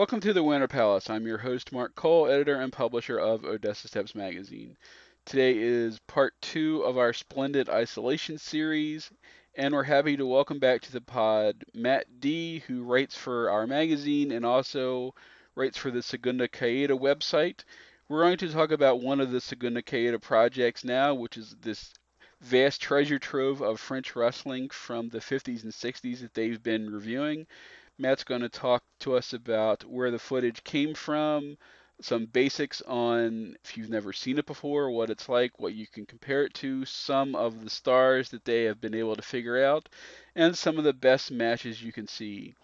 Welcome to the Winter Palace. I'm your host, Mark Cole, editor and publisher of Odessa Steps magazine. Today is part two of our splendid isolation series, and we're happy to welcome back to the pod Matt D., who writes for our magazine and also writes for the Segunda Caída website. We're going to talk about one of the Segunda Caída projects now, which is this vast treasure trove of French wrestling from the 50s and 60s that they've been reviewing. Matt's going to talk to us about where the footage came from, some basics on if you've never seen it before, what it's like, what you can compare it to, some of the stars that they have been able to figure out, and some of the best matches you can see.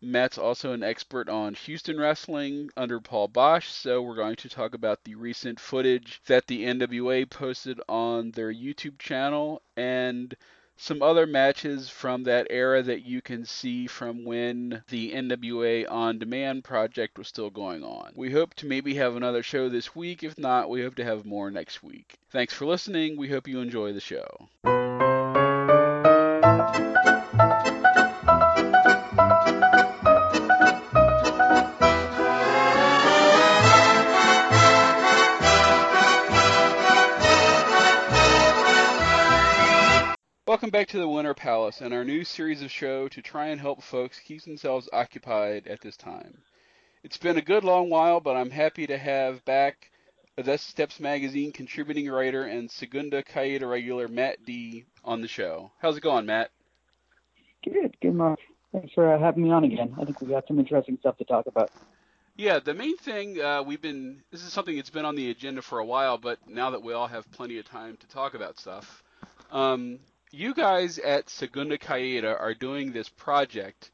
Matt's also an expert on Houston wrestling under Paul Boesch, so we're going to talk about the recent footage that the NWA posted on their YouTube channel and some other matches from that era that you can see from when the NWA On Demand project was still going on. We hope to maybe have another show this week. If not, we hope to have more next week. Thanks for listening. We hope you enjoy the show. Welcome back to the Winter Palace and our new series of show to try and help folks keep themselves occupied at this time. It's been a good long while, but I'm happy to have back Odessa Steps magazine contributing writer and Segunda Caída regular Matt D on the show. How's it going, Matt? Good, good, Mark. Thanks for uh, having me on again. I think we got some interesting stuff to talk about. Yeah, the main thing uh, we've been this is something that's been on the agenda for a while, but now that we all have plenty of time to talk about stuff, um, you guys at Segunda Caída are doing this project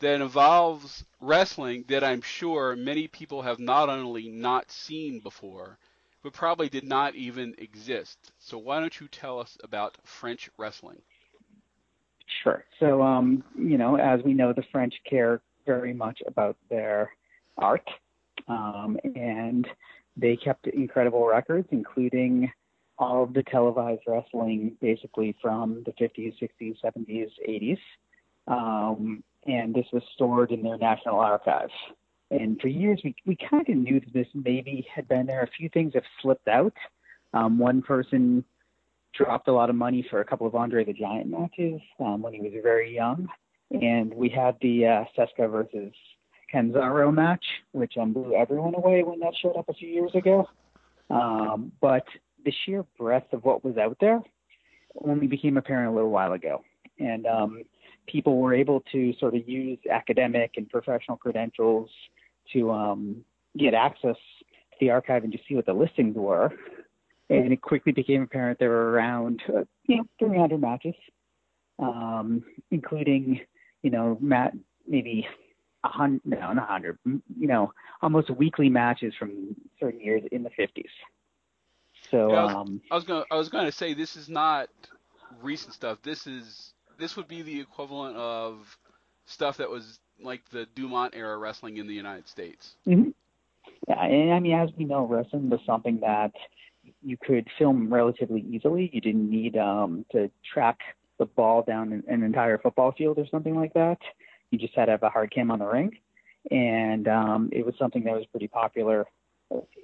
that involves wrestling that I'm sure many people have not only not seen before, but probably did not even exist. So why don't you tell us about French wrestling? Sure. So, um, you know, as we know, the French care very much about their art, um, and they kept incredible records, including all of the televised wrestling basically from the 50s, 60s, 70s, 80s. Um, and this was stored in their national archives. And for years, we, we kind of knew that this maybe had been there. A few things have slipped out. Um, one person dropped a lot of money for a couple of Andre the Giant matches um, when he was very young. And we had the uh, Cesca versus Canzaro match, which um, blew everyone away when that showed up a few years ago. Um, but the sheer breadth of what was out there only became apparent a little while ago. And um, people were able to sort of use academic and professional credentials to um, get access to the archive and to see what the listings were. And it quickly became apparent there were around, uh, you know, 300 matches, um, including, you know, Matt maybe a hundred, no, not a hundred, you know, almost weekly matches from certain years in the 50s. So yeah, I, was, um, I was going I was going to say this is not recent stuff. This is this would be the equivalent of stuff that was like the Dumont era wrestling in the United States. Mm-hmm. Yeah, and I mean, as we know, wrestling was something that you could film relatively easily. You didn't need um, to track the ball down an, an entire football field or something like that. You just had to have a hard cam on the ring, and um, it was something that was pretty popular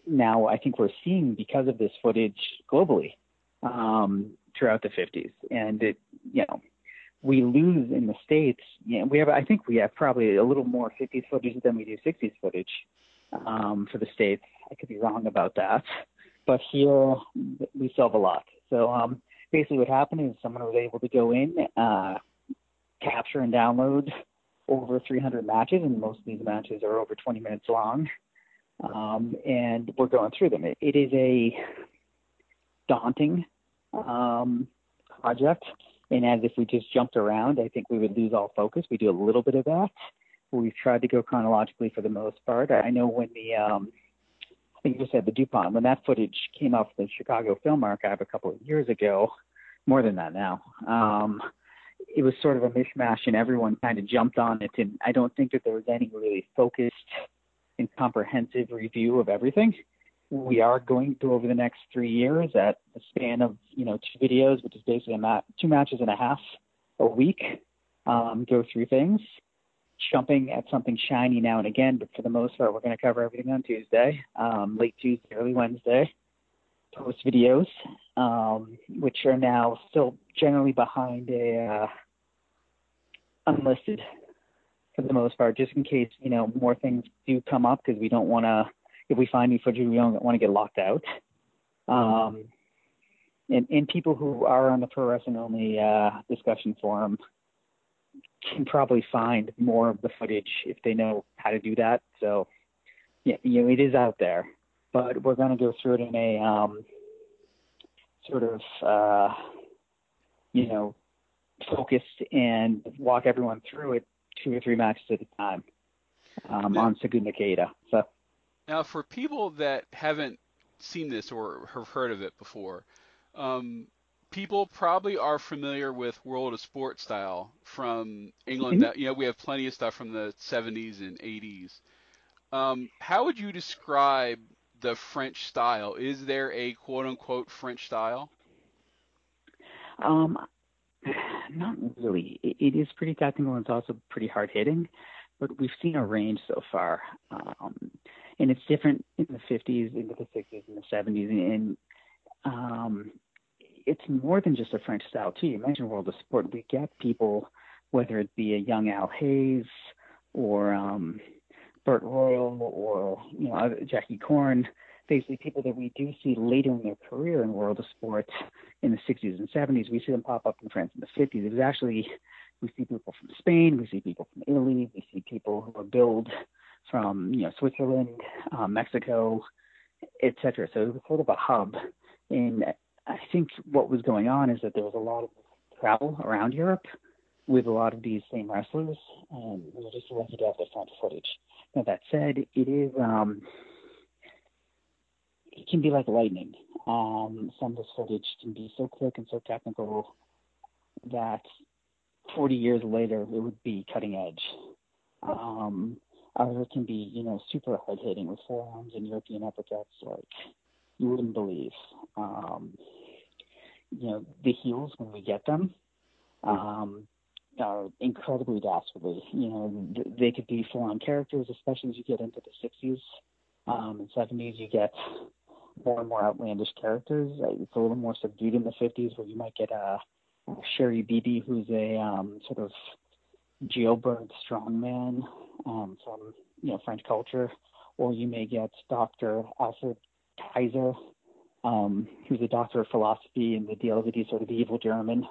now I think we're seeing because of this footage globally um, throughout the 50s, and it, you know, we lose in the states. You know, we have, I think, we have probably a little more 50s footage than we do 60s footage um, for the states. I could be wrong about that, but here we still have a lot. So um, basically, what happened is someone was able to go in, uh, capture and download over 300 matches, and most of these matches are over 20 minutes long um, and we're going through them. it, it is a daunting um, project, and as if we just jumped around, I think we would lose all focus. We do a little bit of that. We've tried to go chronologically for the most part. I know when the um, I think you just said the DuPont when that footage came out off the Chicago Film Archive a couple of years ago, more than that now. Um, it was sort of a mishmash, and everyone kind of jumped on it. And I don't think that there was any really focused and comprehensive review of everything. We are going to over the next three years at a span of you know two videos, which is basically a mat- two matches and a half a week, um, go through things. jumping at something shiny now and again, but for the most part, we're going to cover everything on Tuesday, um, late Tuesday, early Wednesday. Post videos, um, which are now still generally behind a uh, unlisted for the most part, just in case you know more things do come up because we don't want to. If we find new footage, we don't want to get locked out. Um, and, and people who are on the pro wrestling only uh, discussion forum can probably find more of the footage if they know how to do that. So, yeah, you know, it is out there, but we're going to go through it in a um, sort of, uh, you know, focused and walk everyone through it two or three matches at a time um, now, on Segunda Caída. So now, for people that haven't seen this or have heard of it before, um, people probably are familiar with World of Sport style from England. Mm-hmm. That you know, we have plenty of stuff from the 70s and 80s. Um, how would you describe the French style? Is there a quote unquote French style? Um, not really. It, is pretty technical and it's also pretty hard hitting, but we've seen a range so far. Um, and it's different in the 50s, into the 60s, and the 70s, and um, it's more than just a French style too. You mentioned World of Sport. We get people, whether it be a young Al Hayes or um, Bert Royal or you know Jackie Korn, basically people that we do see later in their career in World of sports in the 60s and 70s. We see them pop up in France in the 50s. It was actually we see people from Spain, we see people from Italy, we see people who are billed from you know Switzerland, um, Mexico, etc. So it was sort of a hub. And I think what was going on is that there was a lot of travel around Europe with a lot of these same wrestlers, and we just lucky to have the front footage. Now that said, it is um, it can be like lightning. Um, some of this footage can be so quick and so technical that 40 years later it would be cutting edge. Um, it can be, you know, super hard hitting with forearms and European uppercuts like you wouldn't believe. Um, you know, the heels when we get them um, are incredibly dastardly. You know, they could be full-on characters, especially as you get into the 60s um, and 70s. You get more and more outlandish characters. It's a little more subdued in the 50s, where you might get a, a Chéri Bibi, who's a um, sort of jailbird strongman um, from you know French culture, or you may get Dr. Alfred Kaiser, um, who's a doctor of philosophy, and the deal that he's sort of evil German.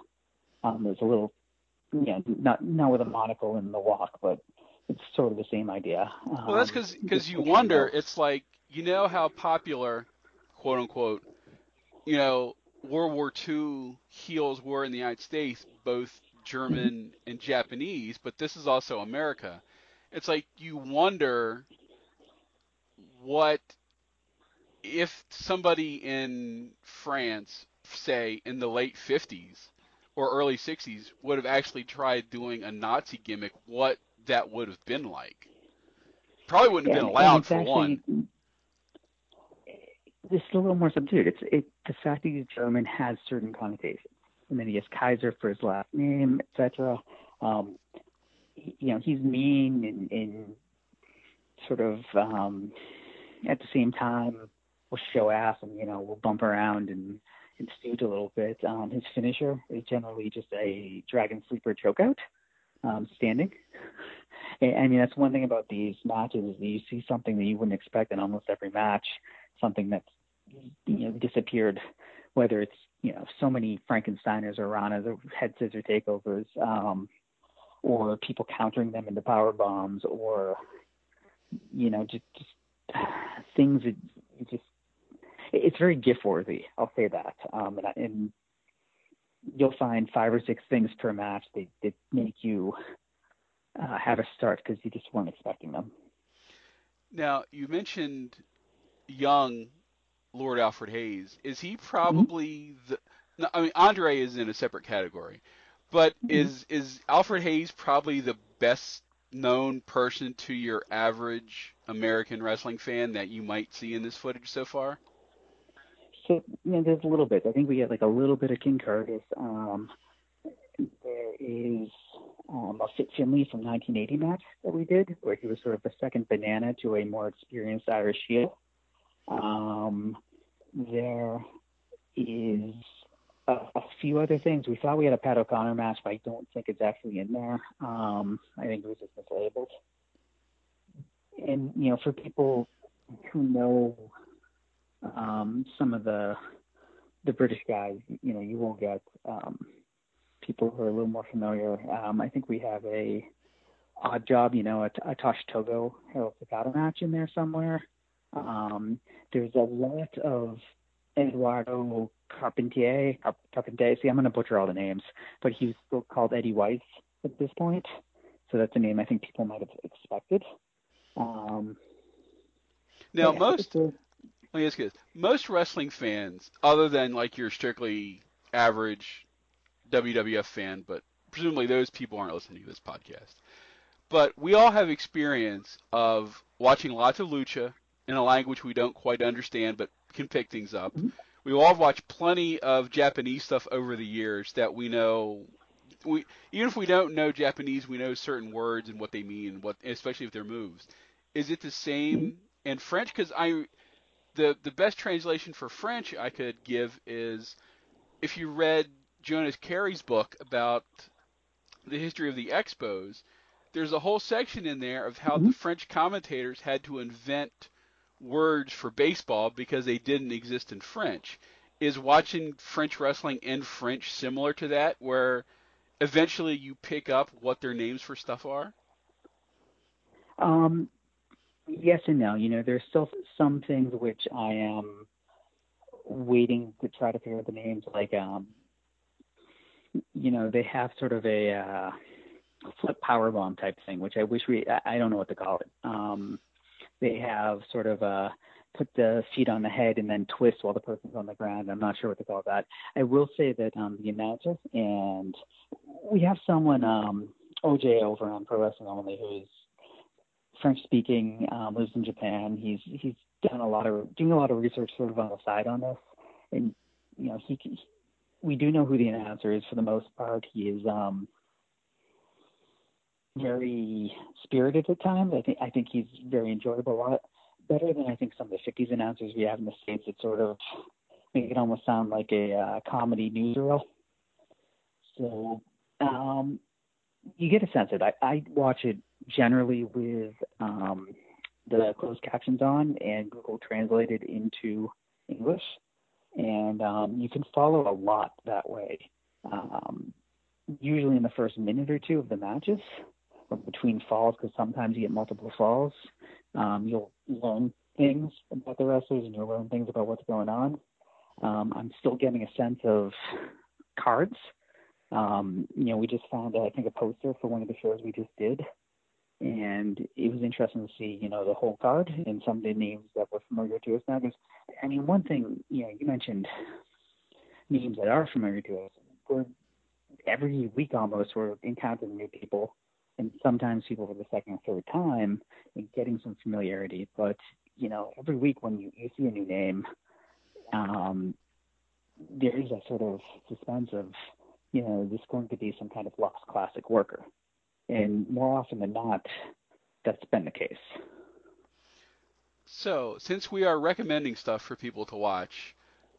Um, there's a little, yeah, not not with a monocle in the walk, but it's sort of the same idea. well, that's because um, because you wonder. It's like you know how popular, quote unquote, you know, World War II heels were in the United States, both German and Japanese, but this is also America. It's like you wonder what if somebody in France, say in the late 50s or early 60s, would have actually tried doing a Nazi gimmick, what that would have been like. Probably wouldn't have been allowed for one. It's a little more subdued. It's it, the fact that he's German has certain connotations and then he has Kaiser for his last name, etc. Um, you know, he's mean and, and sort of um, at the same time will show ass and you know will bump around and and stoot a little bit. Um, his finisher is generally just a dragon sleeper chokeout, um, standing. I mean, that's one thing about these matches is you see something that you wouldn't expect in almost every match, something that's you know disappeared, whether it's you know so many Frankensteiners or Ranas or head scissor takeovers, um, or people countering them into power bombs, or you know just, just things that just it's very gift worthy. I'll say that, um, and, and you'll find five or six things per match that, that make you uh, have a start because you just weren't expecting them. Now you mentioned young Lord Alfred Hayes, is he probably mm-hmm. the? I mean, Andre is in a separate category, but mm-hmm. is is Alfred Hayes probably the best known person to your average American wrestling fan that you might see in this footage so far? So yeah, there's a little bit. I think we get like a little bit of King Curtis. Um, there is um, a Fit Finlay from 1980 match that we did, where he was sort of the second banana to a more experienced Irish heel. Um, there is a, a, few other things. We thought we had a Pat O'Connor match, but I don't think it's actually in there. Um, I think it was just mislabeled. And you know, for people who know um, some of the the British guys, you know, you will get um, people who are a little more familiar. Um, I think we have a Oddjob, you know, a, a Tosh Togo Harold Sakata match in there somewhere. Um, there's a lot of Eduardo Carpentier, Carpentier. See, I'm going to butcher all the names, but he's still called Eddie Weiss at this point. So that's a name I think people might have expected. Um, now, yeah, most let me ask you this: most wrestling fans, other than like your strictly average WWF fan, but presumably those people aren't listening to this podcast. But we all have experience of watching lots of lucha in a language we don't quite understand, but can pick things up. Mm-hmm. We all watched plenty of Japanese stuff over the years that we know. We even if we don't know Japanese, we know certain words and what they mean, what especially if they're moves. Is it the same mm-hmm. in French? Because I, the the best translation for French I could give is if you read Jonas Keri's book about the history of the Expos, there's a whole section in there of how mm-hmm. the French commentators had to invent words for baseball because they didn't exist in French. Is watching French wrestling in French similar to that, where eventually you pick up what their names for stuff are? Um, yes and no. You know, there's still some things which I am waiting to try to figure out the names, like um, you know, they have sort of a uh, flip power bomb type thing, which I wish we, I, I don't know what to call it. Um, they have sort of a put the feet on the head and then twist while the person's on the ground. I'm not sure what to call that. I will say that um, the announcers and we have someone, um, OJ over on Pro Wrestling Only, who's French speaking, um, lives in Japan. He's he's done a lot of doing a lot of research sort of on the side on this, and you know he we do know who the announcer is for the most part. He is um, very spirited at times. I think I think he's very enjoyable. A lot better than I think some of the '50s announcers we have in the states that sort of make it almost sound like a uh, comedy newsreel. So um, you get a sense of it. I, I watch it generally with um, the closed captions on and Google translated into English and um, you can follow a lot that way. Um, usually in the first minute or two of the matches, between falls, because sometimes you get multiple falls. Um, you'll learn things about the wrestlers, and you'll learn things about what's going on. Um, I'm still getting a sense of cards. Um, you know, we just found, I think, a poster for one of the shows we just did and it was interesting to see, you know, the whole card and some of the names that were familiar to us now. Because, I mean, one thing, you know, you mentioned names that are familiar to us. We're every week almost we're encountering new people, and sometimes people for the second or third time, and getting some familiarity. But you know, every week when you, you see a new name, um, there is a sort of suspense of, you know, this going to be some kind of lost classic worker and more often than not, that's been the case. So, since we are recommending stuff for people to watch,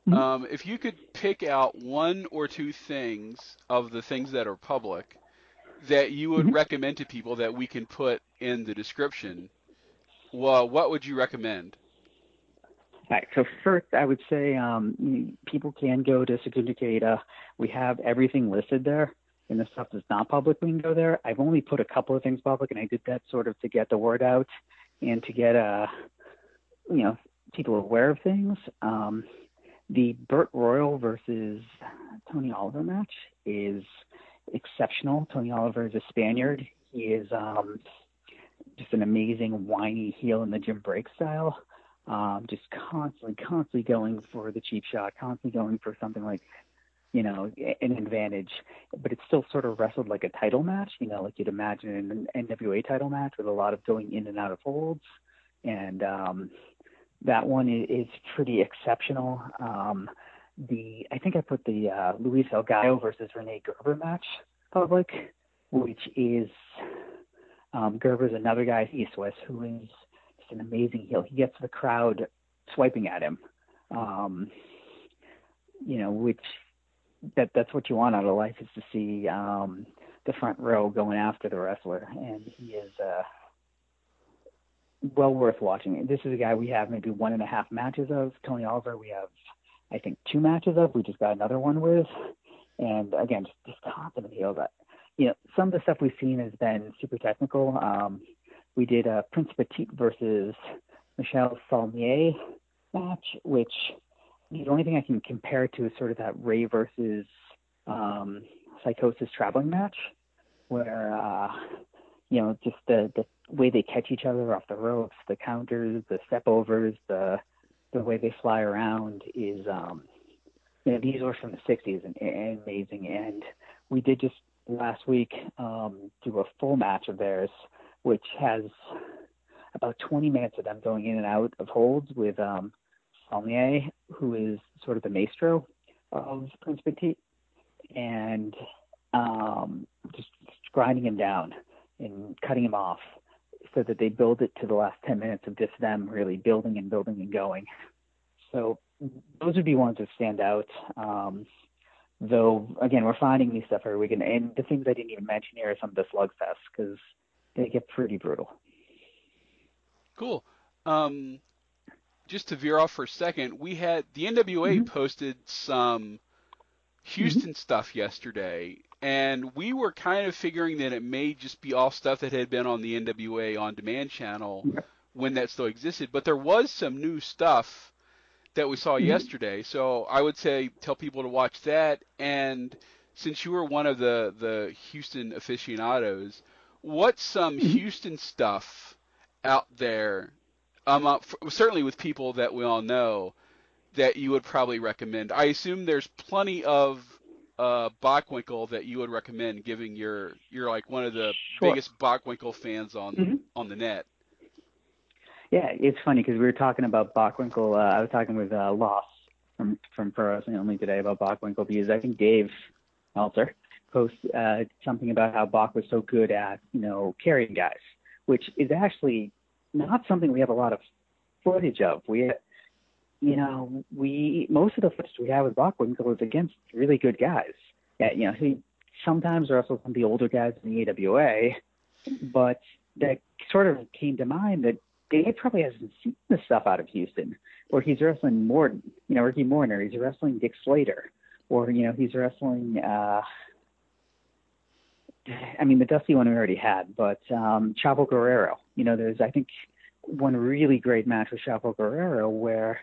mm-hmm. um, if you could pick out one or two things of the things that are public that you would mm-hmm. recommend to people that we can put in the description, well, what would you recommend? All right. So first, I would say um, people can go to Segunda We have everything listed there and the stuff that's not public, we can go there. I've only put a couple of things public, and I did that sort of to get the word out and to get uh, you know people aware of things. Um, the Bert Royal versus Tony Oliver match is exceptional. Tony Oliver is a Spaniard. He is um, just an amazing whiny heel in the Jim Breaks style. Um, just constantly, constantly going for the cheap shot, constantly going for something like you know, an advantage, but it's still sort of wrestled like a title match, you know, like you'd imagine an NWA title match with a lot of going in and out of holds. And um, that one is pretty exceptional. Um, the I think I put the uh, Luis El Gallo versus Rene Gerber match public. which is um, Gerber's another guy East West who is just an amazing heel. He gets the crowd swiping at him. Um, you know, which that that's what you want out of life is to see um, the front row going after the wrestler, and he is uh, well worth watching. This is a guy we have maybe one and a half matches of. Tony Oliver, we have I think two matches of. We just got another one with, and again, just, just confident. That you know, some of the stuff we've seen has been super technical. Um, we did a Prince Petit versus Michelle Saulnier match, which the only thing I can compare it to is sort of that Rey versus um, Psicosis traveling match, where uh, you know just the the way they catch each other off the ropes, the counters, the step overs, the the way they fly around is um, you know these were from the 60s and, and amazing. And we did just last week um, do a full match of theirs, which has about 20 minutes of them going in and out of holds with um, Saulnier, who is sort of the maestro of Prince Petit, and um, just grinding him down and cutting him off so that they build it to the last 10 minutes of just them really building and building and going. So those would be ones that stand out. Um, though, again, we're finding new stuff every week. And, and the things I didn't even mention here are some of the slugfests because they get pretty brutal. Cool. Um, just to veer off for a second, we had the NWA mm-hmm. posted some Houston mm-hmm. stuff yesterday, and we were kind of figuring that it may just be all stuff that had been on the NWA on demand channel when that still existed, but there was some new stuff that we saw mm-hmm. yesterday. So I would say tell people to watch that and since you were one of the the Houston aficionados, what's some mm-hmm. Houston stuff out there um, uh, certainly with people that we all know that you would probably recommend. I assume there's plenty of uh, Bockwinkel that you would recommend, giving your you're like one of the sure. biggest Bockwinkel fans on mm-hmm. on the net. Yeah, it's funny because we were talking about Bockwinkel. Uh, I was talking with uh, Loss from from Pro Wrestling Only today about Bockwinkel because I think Dave Meltzer posted uh, something about how Bock was so good at you know carrying guys, which is actually not something we have a lot of footage of. We, you know, we most of the footage we have with Bockwinkel is against really good guys. Yeah, you know, he sometimes wrestles some of the older guys in the AWA, but that sort of came to mind that Dave probably hasn't seen the stuff out of Houston, or he's wrestling more, you know, Ricky Morton, he's wrestling Dick Slater, or you know, he's wrestling. uh I mean, the Dusty one we already had, but um, Chavo Guerrero. You know, there's I think one really great match with Chavo Guerrero where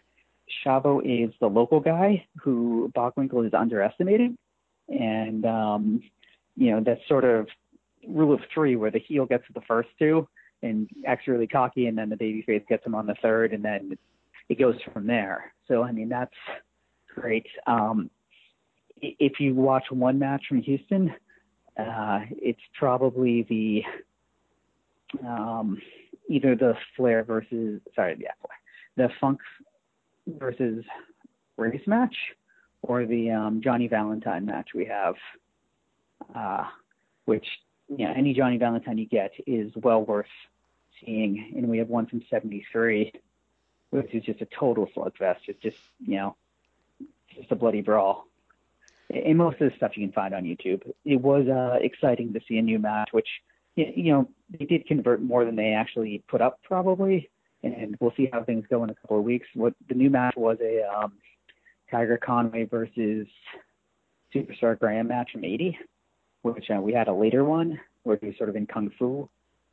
Chavo is the local guy who Bockwinkel is underestimating, and um, you know that's sort of rule of three where the heel gets the first two and acts really cocky, and then the babyface gets him on the third, and then it goes from there. So I mean that's great. Um, if you watch one match from Houston, uh, it's probably the um, either the Flair versus sorry, yeah, the Funk versus Race match or the um, Johnny Valentine match we have, uh, which any Johnny Valentine you get is well worth seeing, and we have one from '73, which is just a total slugfest. It's just you know just a bloody brawl and most of the stuff you can find on YouTube. It was uh, exciting to see a new match, which you know they did convert more than they actually put up probably, and we'll see how things go in a couple of weeks. What the new match was a um, Tiger Conway versus Superstar Graham match from '80, which uh, we had a later one where he was sort of in kung fu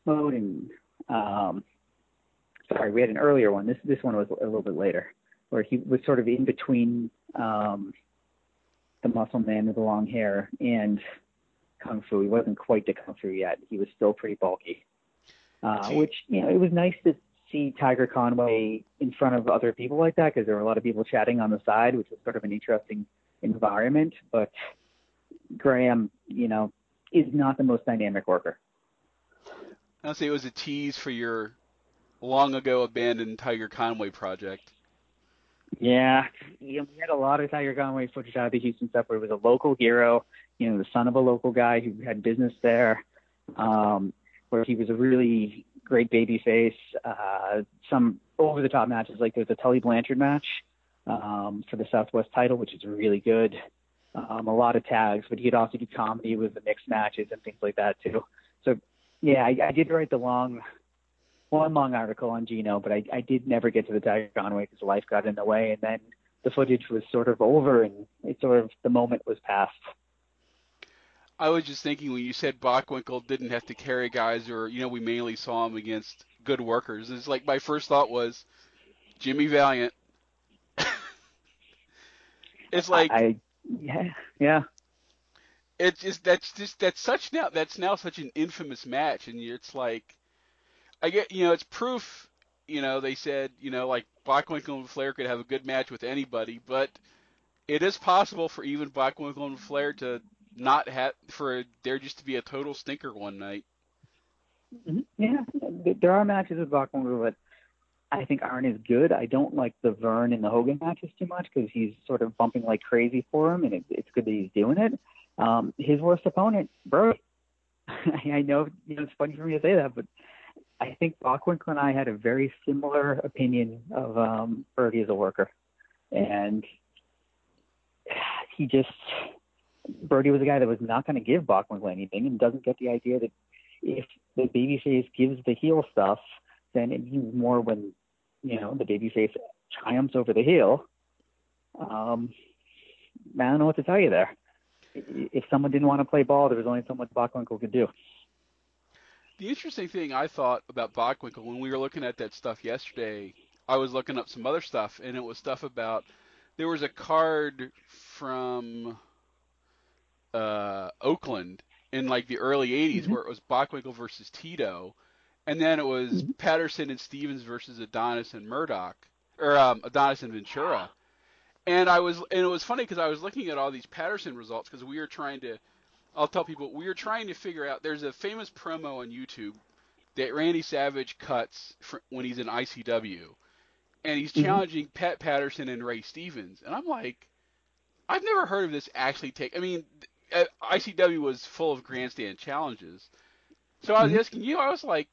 mode, and um, sorry, we had an earlier one. This this one was a little bit later, where he was sort of in between. Um, the muscle man with the long hair and kung fu. He wasn't quite the kung fu yet. He was still pretty bulky, uh, which you know it was nice to see Tiger Conway in front of other people like that because there were a lot of people chatting on the side, which was sort of an interesting environment. But Graham, you know, is not the most dynamic worker. I'll say it was a tease for your long ago abandoned Tiger Conway project. Yeah, yeah, we had a lot of Tiger Conway footage out of the Houston stuff where he was a local hero, you know, the son of a local guy who had business there, um, where he was a really great baby face. Uh, some over the top matches, like there's a Tully Blanchard match um, for the Southwest title, which is really good. Um, a lot of tags, but he'd also do comedy with the mixed matches and things like that too. So yeah, I, I did write the long one long article on Gino, but I, I did never get to the Tiger Conway because life got in the way, and then the footage was sort of over, and it sort of the moment was past. I was just thinking when you said Bockwinkel didn't have to carry guys, or you know, we mainly saw him against good workers. It's like my first thought was Jimmy Valiant. it's like I, yeah, yeah. It's just that's just that's such now that's now such an infamous match, and it's like I get you know it's proof. You know they said you know like Bockwinkel and Flair could have a good match with anybody, but it is possible for even Bockwinkel and Flair to not have for there just to be a total stinker one night. Mm-hmm. Yeah, there are matches with Bockwinkel that I think aren't as good. I don't like the Verne and the Hogan matches too much because he's sort of bumping like crazy for him, and it, it's good that he's doing it. Um, his worst opponent, Brody. I know you know it's funny for me to say that, but I think Bockwinkel and I had a very similar opinion of um, Brody as a worker, and he just Brody was a guy that was not going to give Bockwinkel anything, and doesn't get the idea that if the babyface gives the heel stuff, then it means more when you know the babyface triumphs over the heel. Um, I don't know what to tell you there. If someone didn't want to play ball, there was only so much Bockwinkel could do. The interesting thing I thought about Bockwinkel when we were looking at that stuff yesterday, I was looking up some other stuff, and it was stuff about there was a card from uh, Oakland in like the early '80s mm-hmm. where it was Bockwinkel versus Tito, and then it was mm-hmm. Patterson and Stevens versus Adonis and Murdoch, or um, Adonis and Ventura. And I was, and it was funny because I was looking at all these Patterson results because we were trying to I'll tell people we were trying to figure out. There's a famous promo on YouTube that Randy Savage cuts for, when he's in ICW, and he's mm-hmm. challenging Pat Patterson and Ray Stevens, and I'm like, I've never heard of this actually take. I mean, ICW was full of grandstand challenges, so I was mm-hmm. asking you. I was like,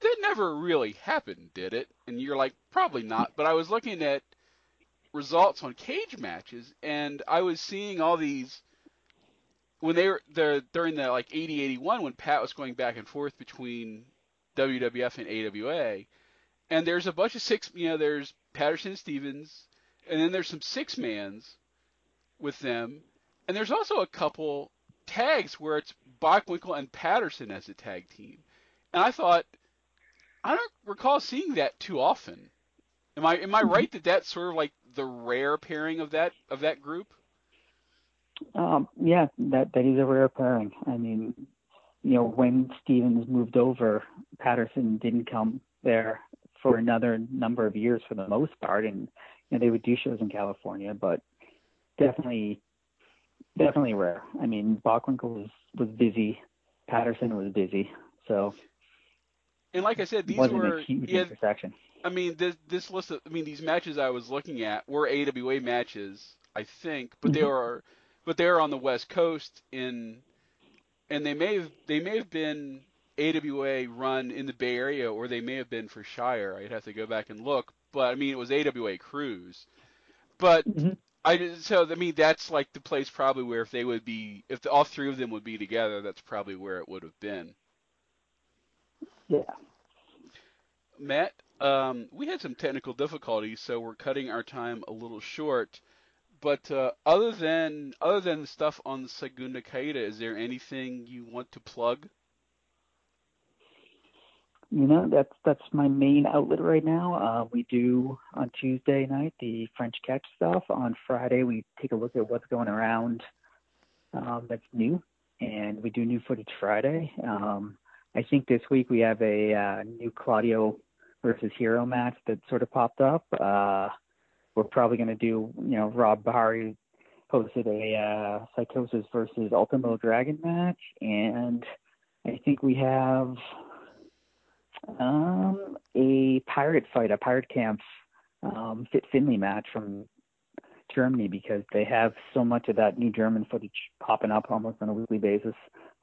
that never really happened, did it? And you're like, probably not. But I was looking at results on cage matches, and I was seeing all these when they were the during the like 80 81 when Pat was going back and forth between WWF and AWA and there's a bunch of six you know there's Patterson and Stevens and then there's some six mans with them and there's also a couple tags where it's Bockwinkel and Patterson as a tag team. And I thought I don't recall seeing that too often. Am I am I right that that's sort of like the rare pairing of that of that group? Um, yeah, that that is a rare pairing. I mean, you know, when Stevens moved over, Patterson didn't come there for another number of years for the most part, and you know, they would do shows in California, but definitely, definitely rare. I mean, Bockwinkel was was busy, Patterson was busy, so. And like I said, these were a huge yeah, intersection. I mean, this this list of, I mean, these matches I was looking at were AWA matches, I think, but mm-hmm. they were but they're on the West Coast in, and they may have they may have been AWA run in the Bay Area, or they may have been for Shire. I'd have to go back and look, but I mean it was AWA Cruise. But mm-hmm. I so I mean that's like the place probably where if they would be if the, all three of them would be together, that's probably where it would have been. Yeah. Matt, um, we had some technical difficulties, so we're cutting our time a little short. But uh, other than other than the stuff on Segunda Caída, is there anything you want to plug? You know, that's that's my main outlet right now. Uh, we do on Tuesday night the French Catch stuff. On Friday, we take a look at what's going around um, that's new, and we do new footage Friday. Um, I think this week we have a uh, new Claudio versus Hero match that sort of popped up. Uh, we're probably going to do, you know, Rob Bahari posted a uh, Psicosis versus Ultimo Dragon match, and I think we have um, a pirate fight, a pirate camp um, Fit Finlay match from Germany because they have so much of that new German footage popping up almost on a weekly basis,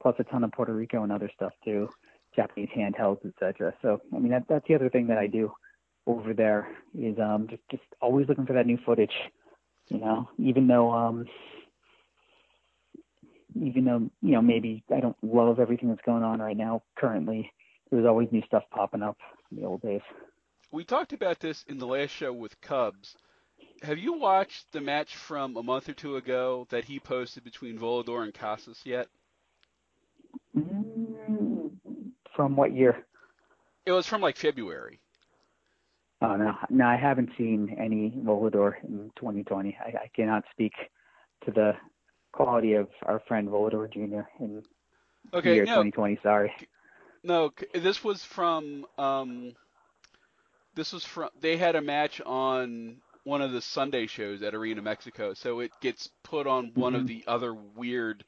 plus a ton of Puerto Rico and other stuff too, Japanese handhelds, etc. So I mean that that's the other thing that I do over there is um just just always looking for that new footage. You know, even though um even though you know maybe I don't love everything that's going on right now currently, there's always new stuff popping up in the old days. We talked about this in the last show with Cubs. Have you watched the match from a month or two ago that he posted between Volador and Casas yet? Mm, from what year? It was from like February. Oh no, no, I haven't seen any Volador in 2020. I, I cannot speak to the quality of our friend Volador Jr. in okay, year no, 2020. Sorry. No, this was from. Um, this was from. They had a match on one of the Sunday shows at Arena Mexico, so it gets put on one mm-hmm. of the other weird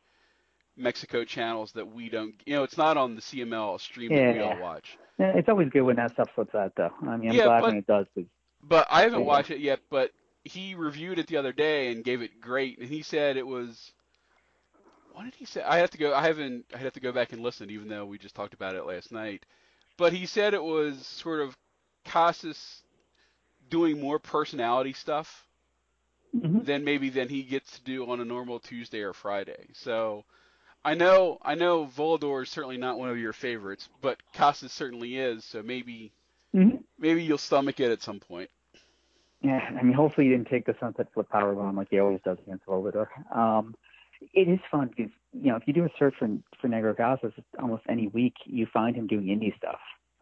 Mexico channels that we don't. You know, it's not on the CML stream yeah. that we all watch. Yeah, It's always good when that stuff puts out, though. I mean, I'm yeah, glad but, when it does. But, but I haven't yeah. watched it yet. But he reviewed it the other day and gave it great, and he said it was. What did he say? I have to go. I haven't. I have to go back and listen, even though we just talked about it last night. But he said it was sort of Casas doing more personality stuff mm-hmm. than maybe than he gets to do on a normal Tuesday or Friday. So I know I know Volador is certainly not one of your favorites, but Casas certainly is. So maybe mm-hmm. maybe you'll stomach it at some point. Yeah, I mean, hopefully he didn't take the sunset flip power bomb like he always does against Volador. Um, it is fun because you know if you do a search for for Negro Casas, almost any week you find him doing indie stuff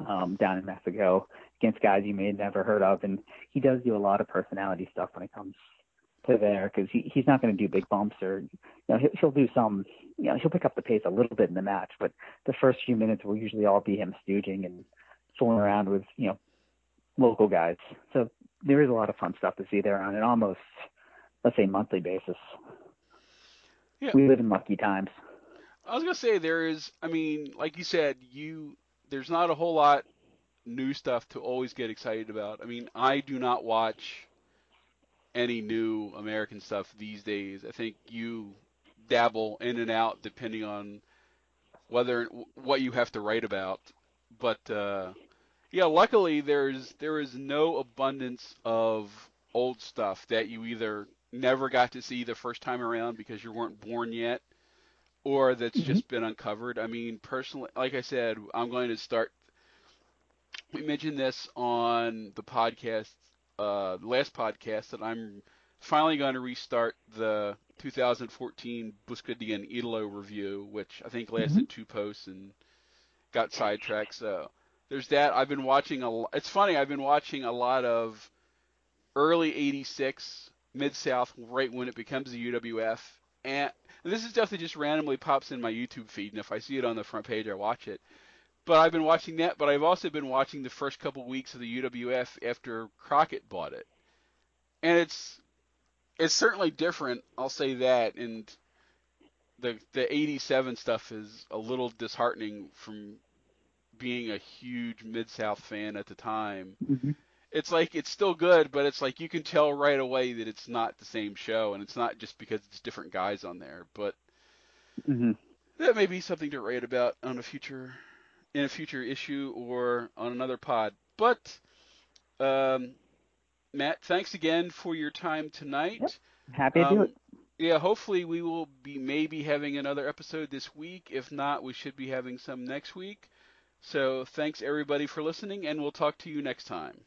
um, down in Mexico against guys you may have never heard of, and he does do a lot of personality stuff when it comes to there because he he's not going to do big bumps or you know he'll, he'll do some you know he'll pick up the pace a little bit in the match, but the first few minutes will usually all be him stooging and fooling around with you know local guys. So there is a lot of fun stuff to see there on an almost let's say monthly basis. Yeah. We live in lucky times. I was gonna say there is. I mean, like you said, you there's not a whole lot new stuff to always get excited about. I mean, I do not watch any new American stuff these days. I think you dabble in and out depending on whether what you have to write about. But uh, yeah, luckily there's there is no abundance of old stuff that you either never got to see the first time around because you weren't born yet or that's mm-hmm. just been uncovered. I mean, personally, like I said, I'm going to start. We mentioned this on the podcast, uh, last podcast, that I'm finally going to restart the 2014 Busca de un Idolo review, which I think lasted mm-hmm. two posts and got sidetracked. So there's that. I've been watching a. It's funny. I've been watching a lot of early '86 Mid South, right when it becomes the UWF, and and this is stuff that just randomly pops in my YouTube feed, and if I see it on the front page, I watch it. But I've been watching that, but I've also been watching the first couple weeks of the UWF after Crockett bought it, and it's it's certainly different. I'll say that, and the the '87 stuff is a little disheartening from being a huge Mid South fan at the time. Mm-hmm it's like it's still good, but it's like you can tell right away that it's not the same show, and it's not just because it's different guys on there. But mm-hmm. that may be something to write about on a future in a future issue or on another pod. But um, Matt, thanks again for your time tonight. Yep. Happy to um, do it. Yeah, hopefully we will be maybe having another episode this week. If not, we should be having some next week. So thanks everybody for listening, and we'll talk to you next time.